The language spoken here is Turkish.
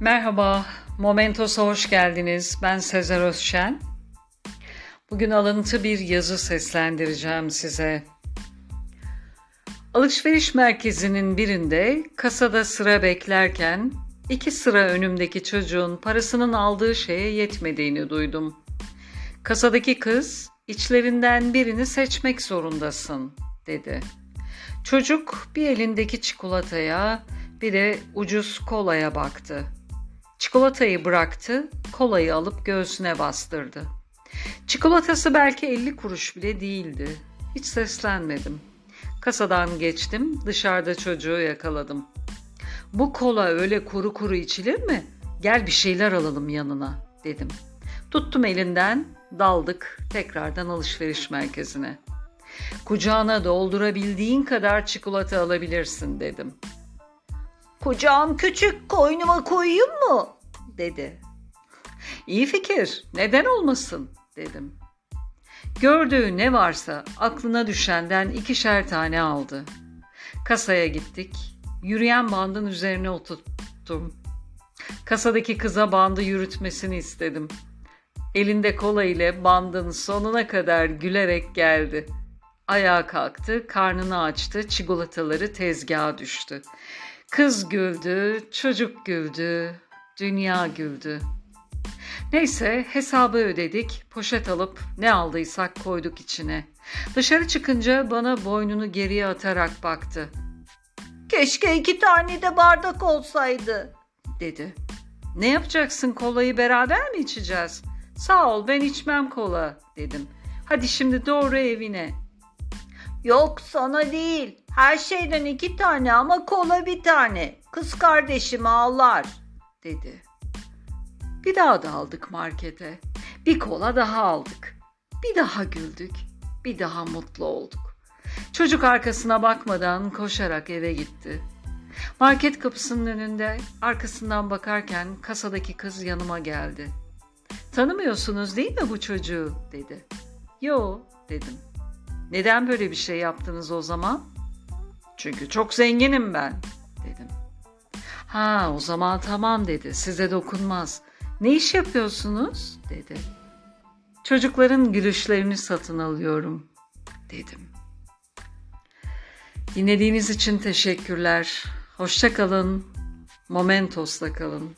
Merhaba, Momentos'a hoş geldiniz. Ben Sezer Özşen. Bugün alıntı bir yazı seslendireceğim size. Alışveriş merkezinin birinde kasada sıra beklerken iki sıra önümdeki çocuğun parasının aldığı şeye yetmediğini duydum. Kasadaki kız, içlerinden birini seçmek zorundasın, dedi. Çocuk bir elindeki çikolataya, bir de ucuz kolaya baktı. Çikolatayı bıraktı, kolayı alıp göğsüne bastırdı. Çikolatası belki 50 kuruş bile değildi. Hiç seslenmedim. Kasadan geçtim, dışarıda çocuğu yakaladım. Bu kola öyle kuru kuru içilir mi? Gel bir şeyler alalım yanına, dedim. Tuttum elinden, daldık tekrardan alışveriş merkezine. Kucağına doldurabildiğin kadar çikolata alabilirsin, dedim. Kucağım küçük, koynuma koyayım mı? dedi. İyi fikir, neden olmasın dedim. Gördüğü ne varsa aklına düşenden ikişer tane aldı. Kasaya gittik. Yürüyen bandın üzerine oturttum. Kasadaki kıza bandı yürütmesini istedim. Elinde kola ile bandın sonuna kadar gülerek geldi. Ayağa kalktı, karnını açtı, çikolataları tezgaha düştü. Kız güldü, çocuk güldü, dünya güldü. Neyse hesabı ödedik, poşet alıp ne aldıysak koyduk içine. Dışarı çıkınca bana boynunu geriye atarak baktı. Keşke iki tane de bardak olsaydı, dedi. Ne yapacaksın kolayı beraber mi içeceğiz? Sağ ol ben içmem kola dedim. Hadi şimdi doğru evine. Yok sana değil. Her şeyden iki tane ama kola bir tane. Kız kardeşim ağlar, dedi. Bir daha da aldık markete. Bir kola daha aldık. Bir daha güldük. Bir daha mutlu olduk. Çocuk arkasına bakmadan koşarak eve gitti. Market kapısının önünde arkasından bakarken kasadaki kız yanıma geldi. Tanımıyorsunuz değil mi bu çocuğu dedi. Yo dedim. Neden böyle bir şey yaptınız o zaman? Çünkü çok zenginim ben dedim. Ha o zaman tamam dedi size dokunmaz. Ne iş yapıyorsunuz dedi. Çocukların gülüşlerini satın alıyorum dedim. Dinlediğiniz için teşekkürler. Hoşça kalın. Momentos'ta kalın.